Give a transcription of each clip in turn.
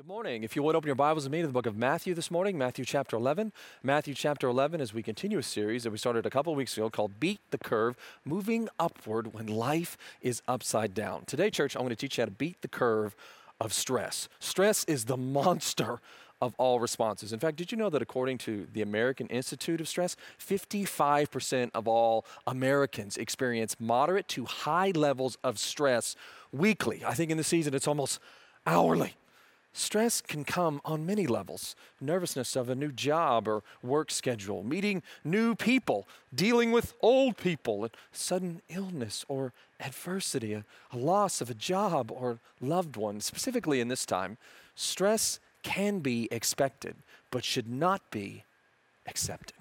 Good morning. If you would open your Bibles with me to the book of Matthew this morning, Matthew chapter 11. Matthew chapter 11, as we continue a series that we started a couple weeks ago called Beat the Curve Moving Upward When Life is Upside Down. Today, church, I'm going to teach you how to beat the curve of stress. Stress is the monster of all responses. In fact, did you know that according to the American Institute of Stress, 55% of all Americans experience moderate to high levels of stress weekly? I think in the season it's almost hourly. Stress can come on many levels nervousness of a new job or work schedule, meeting new people, dealing with old people, a sudden illness or adversity, a, a, loss of a job or loved one. Specifically in this time, stress can be expected, but should not be accepted.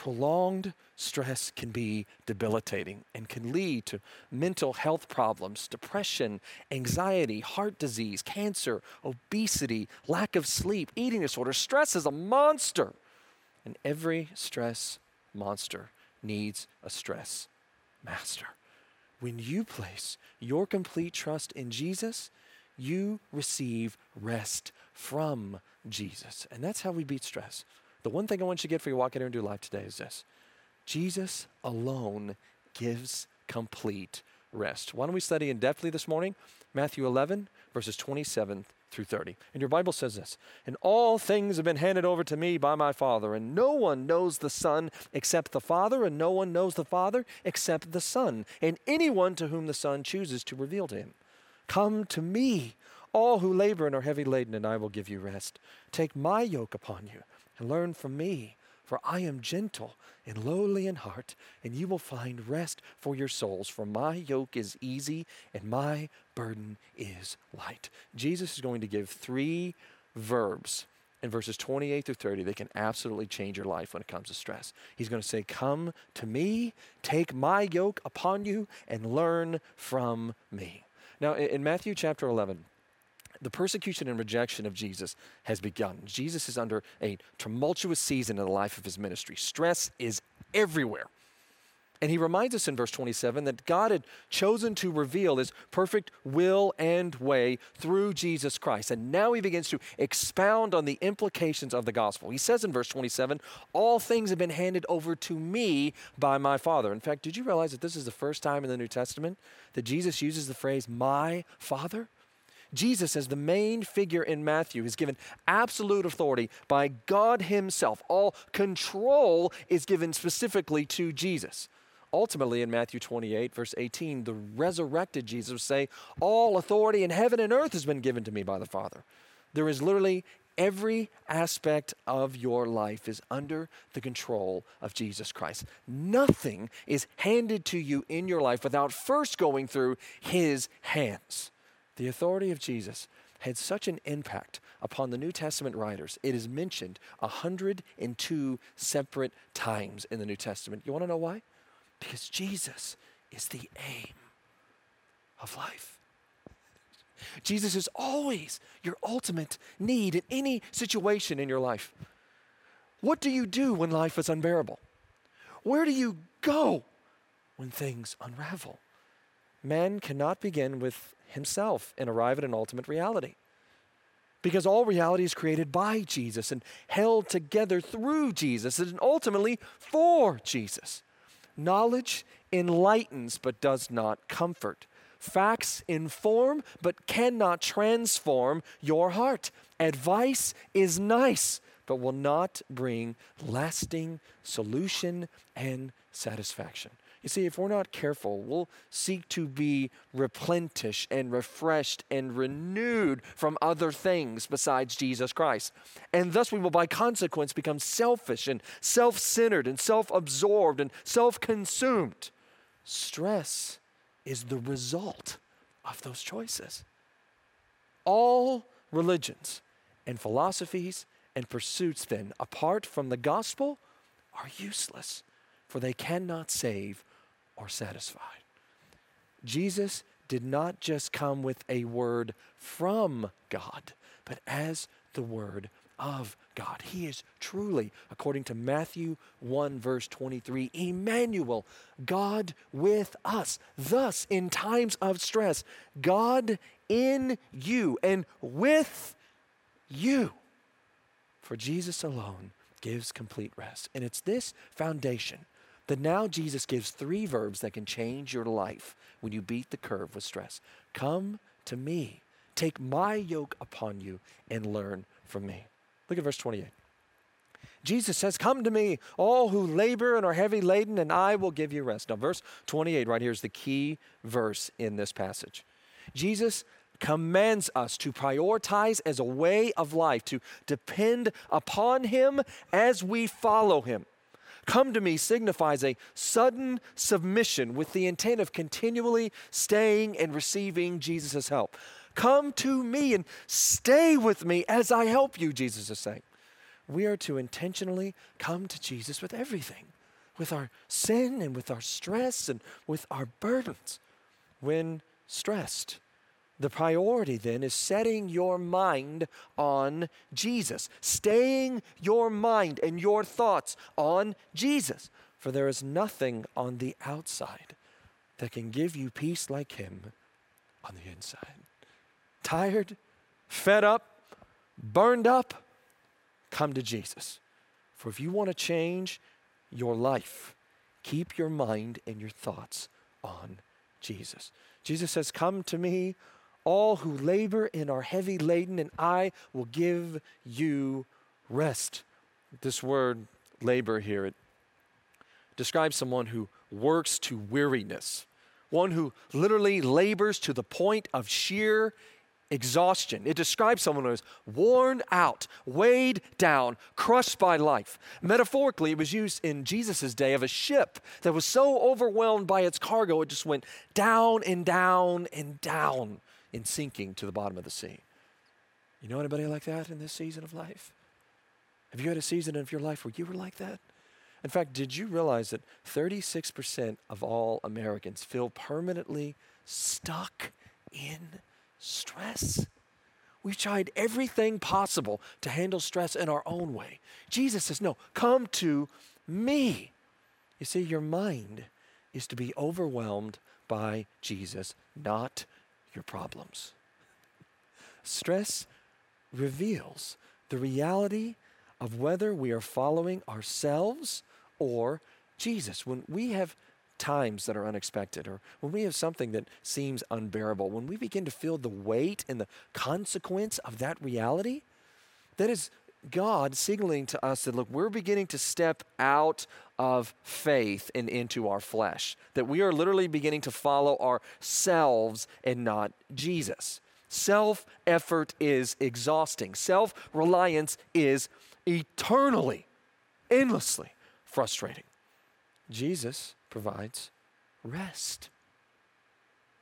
Prolonged stress can be debilitating and can lead to mental health problems, depression, anxiety, heart disease, cancer, obesity, lack of sleep, eating disorder. Stress is a monster. And every stress monster needs a stress master. When you place your complete trust in Jesus, you receive rest from Jesus. And that's how we beat stress. The one thing I want you to get for your walk here and do life today is this Jesus alone gives complete rest. Why don't we study in depthly this morning? Matthew 11, verses 27 through 30. And your Bible says this And all things have been handed over to me by my Father, and no one knows the Son except the Father, and no one knows the Father except the Son, and anyone to whom the Son chooses to reveal to him. Come to me, all who labor and are heavy laden, and I will give you rest. Take my yoke upon you and learn from me, for I am gentle and lowly in heart, and you will find rest for your souls. For my yoke is easy and my burden is light. Jesus is going to give three verbs in verses 28 through 30 that can absolutely change your life when it comes to stress. He's going to say, Come to me, take my yoke upon you, and learn from me. Now, in Matthew chapter 11, the persecution and rejection of Jesus has begun. Jesus is under a tumultuous season in the life of his ministry. Stress is everywhere. And he reminds us in verse 27 that God had chosen to reveal his perfect will and way through Jesus Christ. And now he begins to expound on the implications of the gospel. He says in verse 27 All things have been handed over to me by my Father. In fact, did you realize that this is the first time in the New Testament that Jesus uses the phrase, my Father? Jesus, as the main figure in Matthew, is given absolute authority by God Himself. All control is given specifically to Jesus. Ultimately, in Matthew 28, verse 18, the resurrected Jesus will say, All authority in heaven and earth has been given to me by the Father. There is literally every aspect of your life is under the control of Jesus Christ. Nothing is handed to you in your life without first going through His hands. The authority of Jesus had such an impact upon the New Testament writers. It is mentioned 102 separate times in the New Testament. You want to know why? Because Jesus is the aim of life. Jesus is always your ultimate need in any situation in your life. What do you do when life is unbearable? Where do you go when things unravel? Man cannot begin with himself and arrive at an ultimate reality. Because all reality is created by Jesus and held together through Jesus and ultimately for Jesus. Knowledge enlightens but does not comfort. Facts inform but cannot transform your heart. Advice is nice but will not bring lasting solution and satisfaction. You see, if we're not careful, we'll seek to be replenished and refreshed and renewed from other things besides Jesus Christ. And thus we will, by consequence, become selfish and self centered and self absorbed and self consumed. Stress is the result of those choices. All religions and philosophies and pursuits, then, apart from the gospel, are useless, for they cannot save or satisfied. Jesus did not just come with a word from God, but as the word of God. He is truly, according to Matthew 1, verse 23, Emmanuel, God with us. Thus, in times of stress, God in you and with you. For Jesus alone gives complete rest. And it's this foundation that now Jesus gives three verbs that can change your life when you beat the curve with stress. Come to me. Take my yoke upon you and learn from me. Look at verse 28. Jesus says, Come to me, all who labor and are heavy laden, and I will give you rest. Now, verse 28 right here is the key verse in this passage. Jesus commands us to prioritize as a way of life, to depend upon Him as we follow Him. Come to me signifies a sudden submission with the intent of continually staying and receiving Jesus' help. Come to me and stay with me as I help you, Jesus is saying we are to intentionally come to Jesus with everything, with our sin and with our stress and with our burdens. When stressed, the priority then is setting your mind on Jesus, staying your mind and your thoughts on Jesus. For there is nothing on the outside that can give you peace like Him on the inside. Tired, fed up, burned up, come to Jesus. For if you want to change your life, keep your mind and your thoughts on Jesus. Jesus says, Come to me, all who labor and are heavy laden, and I will give you rest. This word labor here, it describes someone who works to weariness, one who literally labors to the point of sheer exhaustion. It describes someone who is worn out, weighed down, crushed by life. Metaphorically, it was used in Jesus' day of a ship that was so overwhelmed by its cargo, it just went down and down and down in sinking to the bottom of the sea. You know anybody like that in this season of life? Have you had a season of your life where you were like that? In fact, did you realize that 36% of all Americans feel permanently stuck in stress. We've tried everything possible to handle stress in our own way. Jesus says, No, come to me. You see, your mind is to be overwhelmed by Jesus, not your problems. Stress reveals the reality of whether we are following ourselves or Jesus. When we have times that are unexpected, or when we have something that seems unbearable, when we begin to feel the weight and the consequence of that reality, that is God signaling to us that, look, we're beginning to step out of faith and into our flesh, that we are literally beginning to follow ourselves and not Jesus. Self effort is exhausting, self reliance is eternally, endlessly frustrating. Jesus provides rest.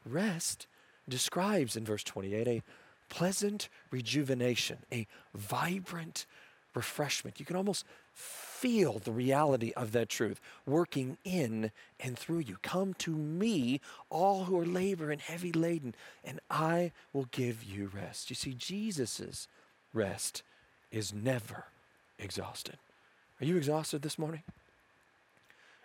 Rest describes in verse 28 a pleasant rejuvenation, a vibrant refreshment. You can almost feel the reality of that truth working in and through you. Come to me, all who are labor and heavy laden, and I will give you rest. You see, Jesus' rest is never exhausted. Are you exhausted this morning?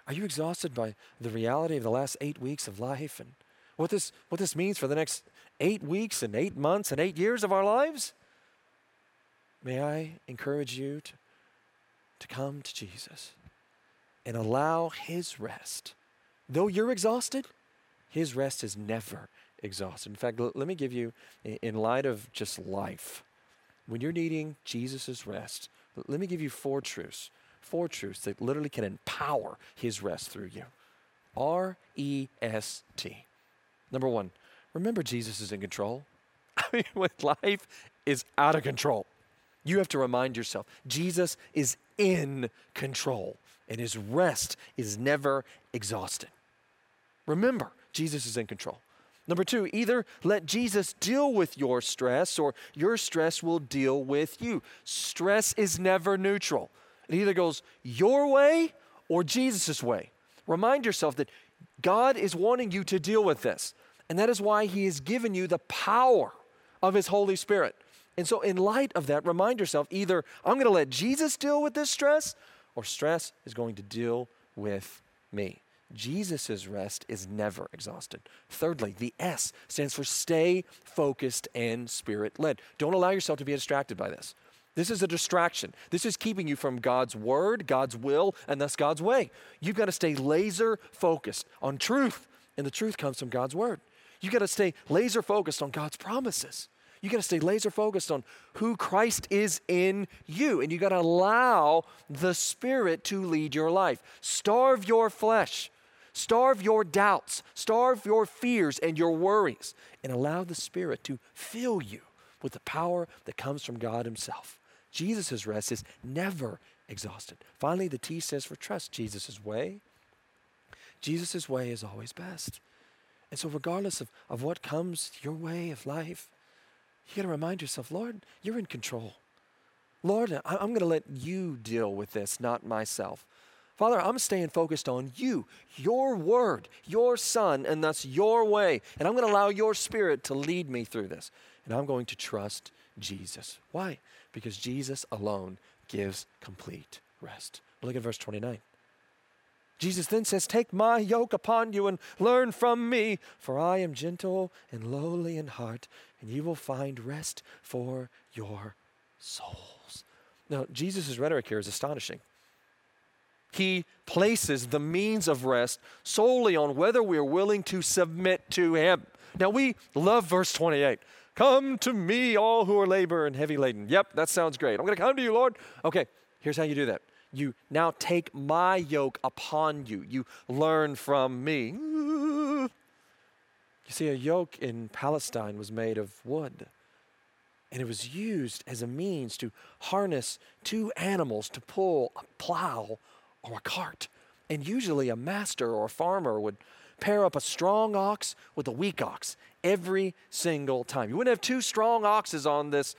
Are you exhausted by the reality of the last eight weeks of life and what this, what this means for the next eight weeks and eight months and eight years of our lives? May I encourage you to, to come to Jesus and allow His rest. Though you're exhausted, His rest is never exhausted. In fact, l- let me give you, in light of just life, when you're needing Jesus' rest, let me give you four truths four truths that literally can empower his rest through you. R E S T. Number one, remember Jesus is in control. I mean, when life is out of control, you have to remind yourself Jesus is in control and his rest is never exhausted. Remember, Jesus is in control. Number two, either let Jesus deal with your stress or your stress will deal with you. Stress is never neutral. It either goes your way or Jesus' way. Remind yourself that God is wanting you to deal with this. And that is why He has given you the power of His Holy Spirit. And so, in light of that, remind yourself either I'm going to let Jesus deal with this stress, or stress is going to deal with me. Jesus' rest is never exhausted. Thirdly, the S stands for stay focused and spirit led. Don't allow yourself to be distracted by this. This is a distraction. This is keeping you from God's word, God's will, and thus God's way. You've got to stay laser focused on truth, and the truth comes from God's word. You've got to stay laser focused on God's promises. You got to stay laser focused on who Christ is in you, and you got to allow the Spirit to lead your life. Starve your flesh, starve your doubts, starve your fears and your worries, and allow the Spirit to fill you with the power that comes from God Himself. Jesus' rest is never exhausted. Finally, the T says for trust Jesus' way. Jesus' way is always best. And so, regardless of, of what comes your way of life, you got to remind yourself, Lord, you're in control. Lord, I'm going to let you deal with this, not myself. Father, I'm staying focused on you, your word, your son, and thus your way. And I'm going to allow your spirit to lead me through this. And I'm going to trust Jesus. Why? Because Jesus alone gives complete rest. Look at verse 29. Jesus then says, Take my yoke upon you and learn from me, for I am gentle and lowly in heart, and you will find rest for your souls. Now, Jesus' rhetoric here is astonishing. He places the means of rest solely on whether we are willing to submit to Him. Now, we love verse 28. Come to me, all who are labor and heavy laden. Yep, that sounds great. I'm going to come to you, Lord. Okay, here's how you do that. You now take my yoke upon you. You learn from me. You see, a yoke in Palestine was made of wood, and it was used as a means to harness two animals to pull a plow or a cart. And usually, a master or a farmer would pair up a strong ox with a weak ox every single time. You wouldn't have two strong oxes on this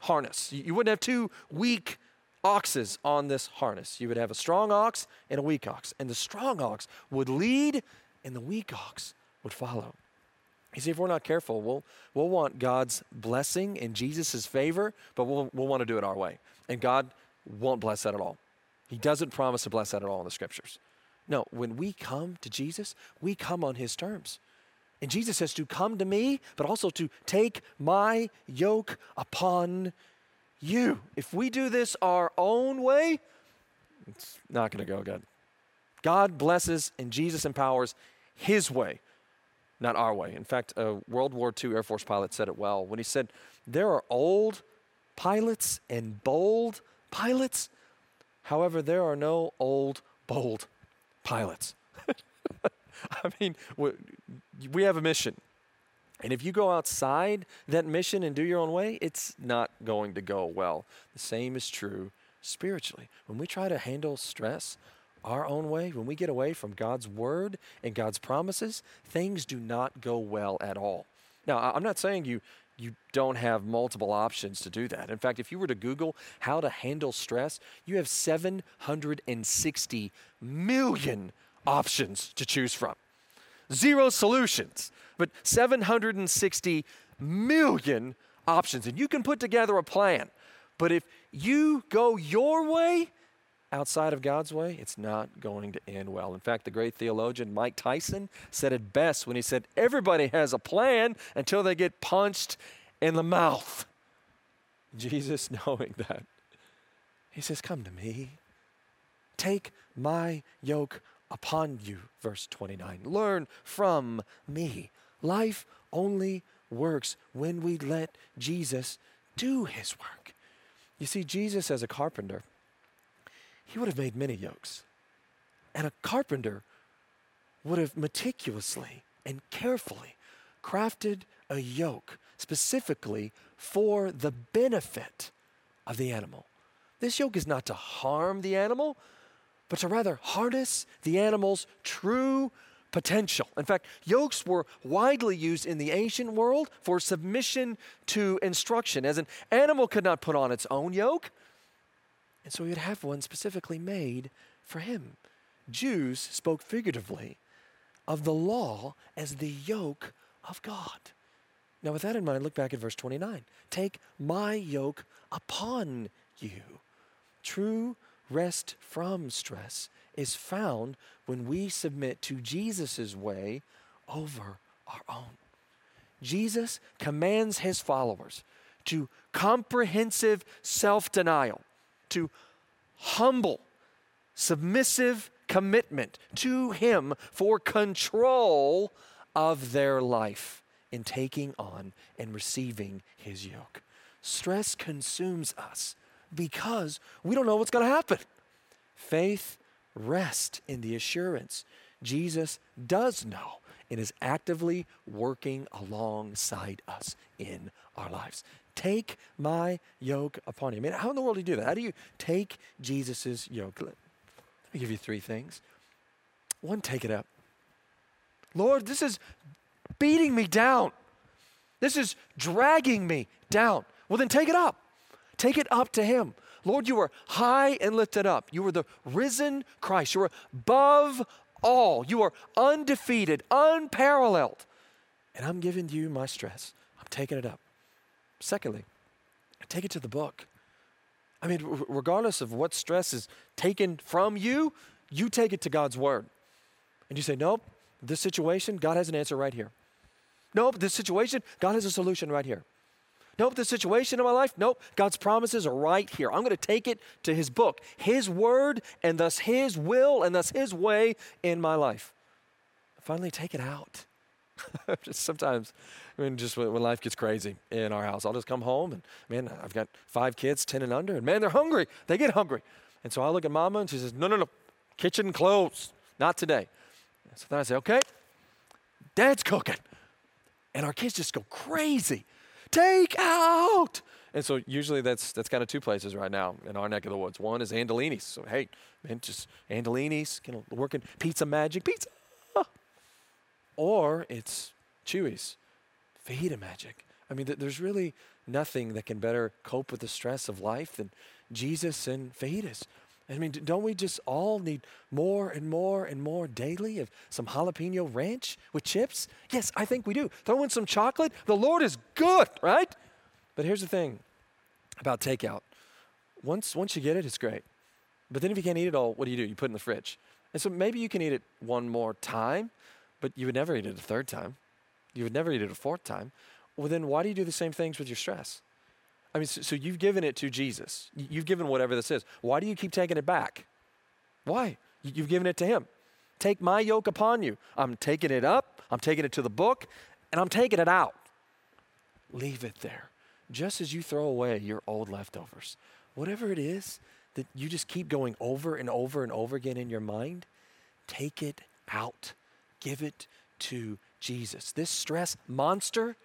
harness, you wouldn't have two weak oxes on this harness. You would have a strong ox and a weak ox, and the strong ox would lead, and the weak ox would follow. You see, if we're not careful, we'll, we'll want God's blessing and Jesus' favor, but we'll, we'll want to do it our way. And God won't bless that at all. He doesn't promise to bless that at all in the scriptures. No, when we come to Jesus, we come on his terms. And Jesus says to come to me, but also to take my yoke upon you. If we do this our own way, it's not going to go good. God blesses and Jesus empowers his way not our way. In fact, a World War II Air Force pilot said it well when he said, There are old pilots and bold pilots. However, there are no old, bold pilots. I mean, we have a mission. And if you go outside that mission and do your own way, it's not going to go well. The same is true spiritually. When we try to handle stress, our own way, when we get away from God's word and God's promises, things do not go well at all. Now, I'm not saying you you don't have multiple options to do that. In fact, if you were to Google how to handle stress, you have 760 million options to choose from. Zero solutions, but 760 million options. And you can put together a plan. But if you go your way, outside of God's way, it's not going to end well. In fact, the great theologian Mike Tyson said it best when he said, Everybody has a plan until they get punched in the mouth. Jesus, knowing that, he says, Come to me. Take my yoke upon you. Verse 29. Learn from me. Life only works when we let Jesus do his work. You see, Jesus as a carpenter, he would have made many yokes. And a carpenter would have meticulously and carefully crafted a yoke specifically for the benefit of the animal. This yoke is not to harm the animal, but to rather harness the animal's true potential. In fact, yokes were widely used in the ancient world for submission to instruction, as an animal could not put on its own yoke. And so he would have one specifically made for him. Jews spoke figuratively of the law as the yoke of God. Now, with that in mind, look back at verse 29. Take my yoke upon you. True rest from stress is found when we submit to Jesus' way over our own. Jesus commands his followers to comprehensive self denial, to humble, submissive commitment to him for control of their life in taking on and receiving his yoke. Stress consumes us because we don't know what's going to happen. Faith rests in the assurance Jesus does know and is actively working alongside us in our lives. Take my yoke upon you. I mean, how in the world do you do that? How do you take Jesus' yoke? Let me give you three things. One, take it up. Lord, this is beating me down. This is dragging me down. Well, then take it up. Take it up to Him. Lord, you are high and lifted up. You are the risen Christ. You are above all. You are undefeated, unparalleled. And I'm giving you my stress. I'm taking it up. Secondly, take it to the book. I mean, regardless of what stress is taken from you, you take it to God's word. And you say, Nope, this situation, God has an answer right here. Nope, this situation, God has a solution right here. Nope, the situation in my life, nope, God's promises are right here. I'm going to take it to His book, His word, and thus His will, and thus His way in my life. Finally, take it out. just sometimes, I mean, just when, life gets crazy in our house, I'll just come home and, man, I've got five kids, 10 and under, and man, they're hungry. They get hungry. And so I look at mama and she says, no, no, no, kitchen closed, not today. So then I say, okay, dad's cooking. And our kids just go crazy take out. And so usually that's that's kind of two places right now in our neck of the woods. One is Andolini's. So hey, man, just Andolini's, you know, working pizza magic, pizza. Or it's Chuy's, fajita magic. I mean, th- there's really nothing that can better cope with the stress of life than Jesus and fajitas. I mean, don't we just all need more and more and more daily of some jalapeno ranch with chips? Yes, I think we do. Throw in some chocolate. The Lord is good, right? But here's the thing about takeout. Once, once you get it, it's great. But then if you can't eat it all, what do you do? You put it in the fridge. And so maybe you can eat it one more time, but you would never eat it a third time. You would never eat it a fourth time. Well, then why do you do the same things with your stress? I mean, so, so, you've given it to Jesus. You've given whatever this is. Why do you keep taking it back? Why? You've given it to Him. Take my yoke upon you. I'm taking it up, I'm taking it to the book, and I'm taking it out. Leave it there. Just as you throw away your old leftovers, whatever it is that you just keep going over and over and over again in your mind, take it out. Give it to Jesus. This stress monster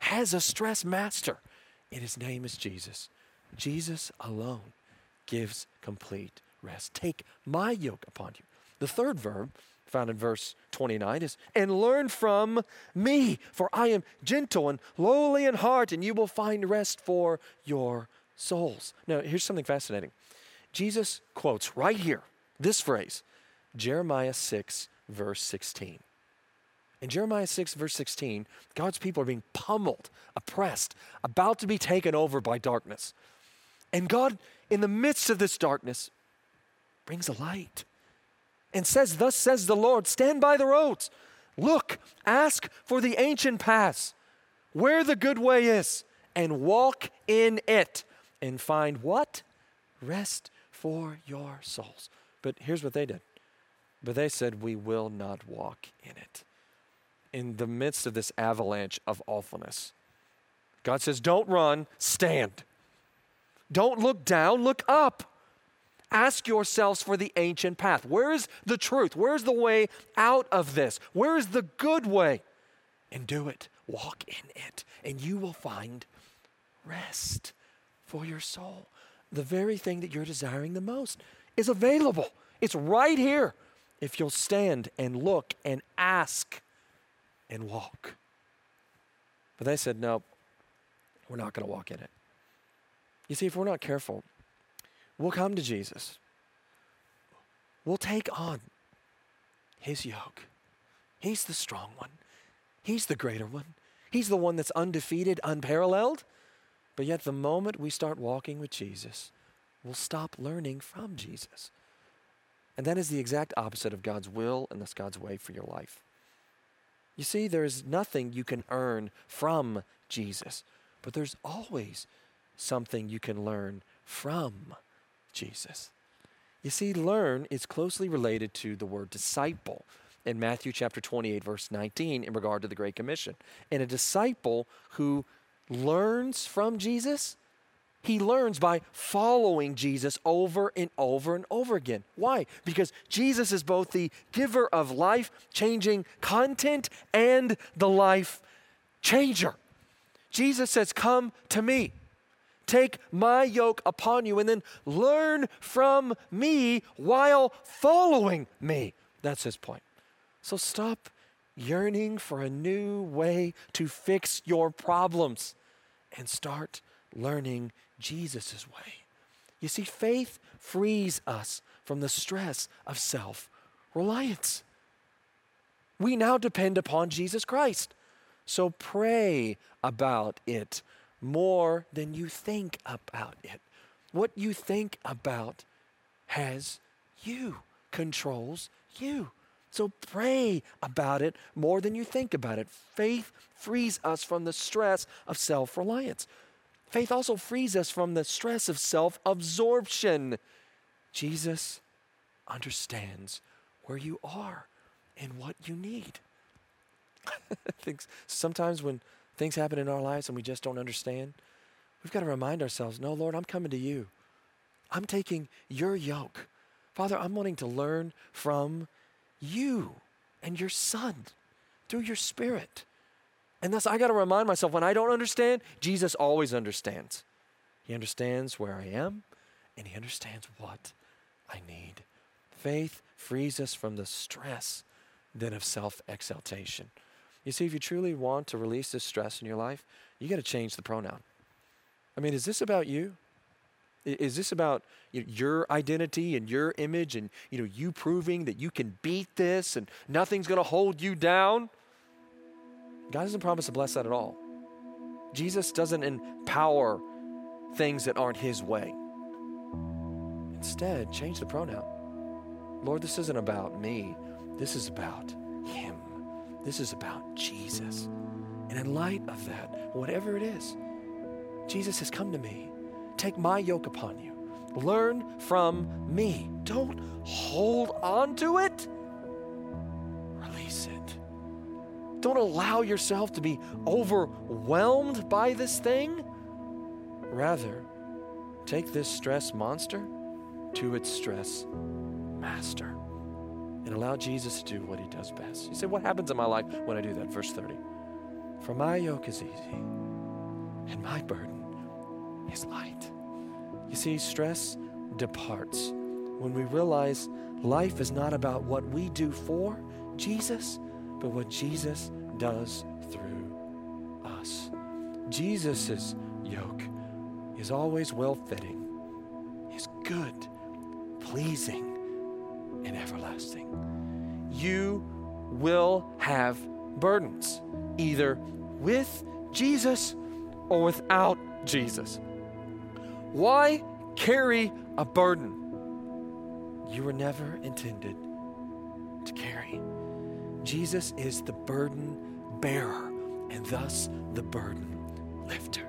has a stress master and his name is Jesus. Jesus alone gives complete rest. Take my yoke upon you. The third verb found in verse 29 is, and learn from me, for I am gentle and lowly in heart, and you will find rest for your souls. Now, here's something fascinating. Jesus quotes right here this phrase, Jeremiah 6, verse 16. In Jeremiah 6, verse 16, God's people are being pummeled, oppressed, about to be taken over by darkness. And God, in the midst of this darkness, brings a light and says, Thus says the Lord, stand by the roads. Look, ask for the ancient paths, where the good way is, and walk in it, and find what? Rest for your souls. But here's what they did. But they said, We will not walk in it in the midst of this avalanche of awfulness. God says, Don't run, stand. Don't look down, look up. Ask yourselves for the ancient path. Where is the truth? Where is the way out of this? Where is the good way? And do it. Walk in it, and you will find rest for your soul. The very thing that you're desiring the most is available. It's right here if you'll stand and look and ask and walk. But they said, no, we're not going to walk in it. You see, if we're not careful, we'll come to Jesus. We'll take on his yoke. He's the strong one, he's the greater one, he's the one that's undefeated, unparalleled. But yet, the moment we start walking with Jesus, we'll stop learning from Jesus. And that is the exact opposite of God's will and thus God's way for your life. You see, there is nothing you can earn from Jesus, but there's always something you can learn from Jesus. You see, learn is closely related to the word disciple in Matthew chapter 28, verse 19, in regard to the Great Commission. And a disciple who learns from Jesus, he learns by following Jesus over and over and over again. Why? Because Jesus is both the giver of life changing content and the life changer. Jesus says, Come to me. Take my yoke upon you and then learn from me while following me. That's his point. So stop yearning for a new way to fix your problems and start learning Jesus' way. You see, faith frees us from the stress of self reliance. We now depend upon Jesus Christ. So pray about it more than you think about it. What you think about has you, controls you. So pray about it more than you think about it. Faith frees us from the stress of self reliance. Faith also frees us from the stress of self absorption. Jesus understands where you are and what you need. Sometimes when things happen in our lives and we just don't understand, we've got to remind ourselves no, Lord, I'm coming to you. I'm taking your yoke. Father, I'm wanting to learn from you and your Son through your Spirit. And thus, I got to remind myself when I don't understand, Jesus always understands. He understands where I am and He understands what I need. Faith frees us from the stress then of self exaltation. You see, if you truly want to release this stress in your life, you got to change the pronoun. I mean, is this about you? Is this about your identity and your image and you know you proving that you can beat this and nothing's going to hold you down? God doesn't promise to bless that at all. Jesus doesn't empower things that aren't his way. Instead, change the pronoun. Lord, this isn't about me. This is about him. This is about Jesus. And in light of that, whatever it is, Jesus has come to me. Take my yoke upon you. Learn from me. Don't hold on to it. Release it. Don't allow yourself to be overwhelmed by this thing. Rather, take this stress monster to its stress master and allow Jesus to do what he does best. You say, What happens in my life when I do that? Verse 30. For my yoke is easy and my burden is light. You see, stress departs when we realize life is not about what we do for Jesus, but what Jesus does through us. Jesus' yoke is always well fitting, is good, pleasing, and everlasting. You will have burdens, either with Jesus or without Jesus. Why carry a burden you were never intended to carry? Jesus is the burden bearer and thus the burden lifter.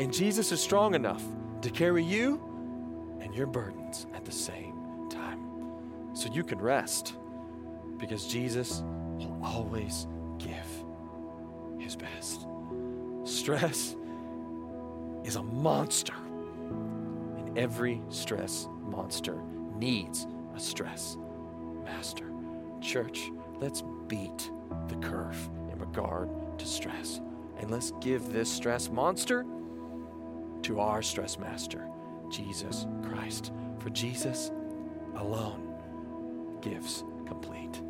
And Jesus is strong enough to carry you and your burdens at the same time. So you can rest because Jesus will always give his best. Stress is a monster, and every stress monster needs a stress master. Church, let's beat the curve in regard to stress. And let's give this stress monster to our stress master, Jesus Christ. For Jesus alone gives complete.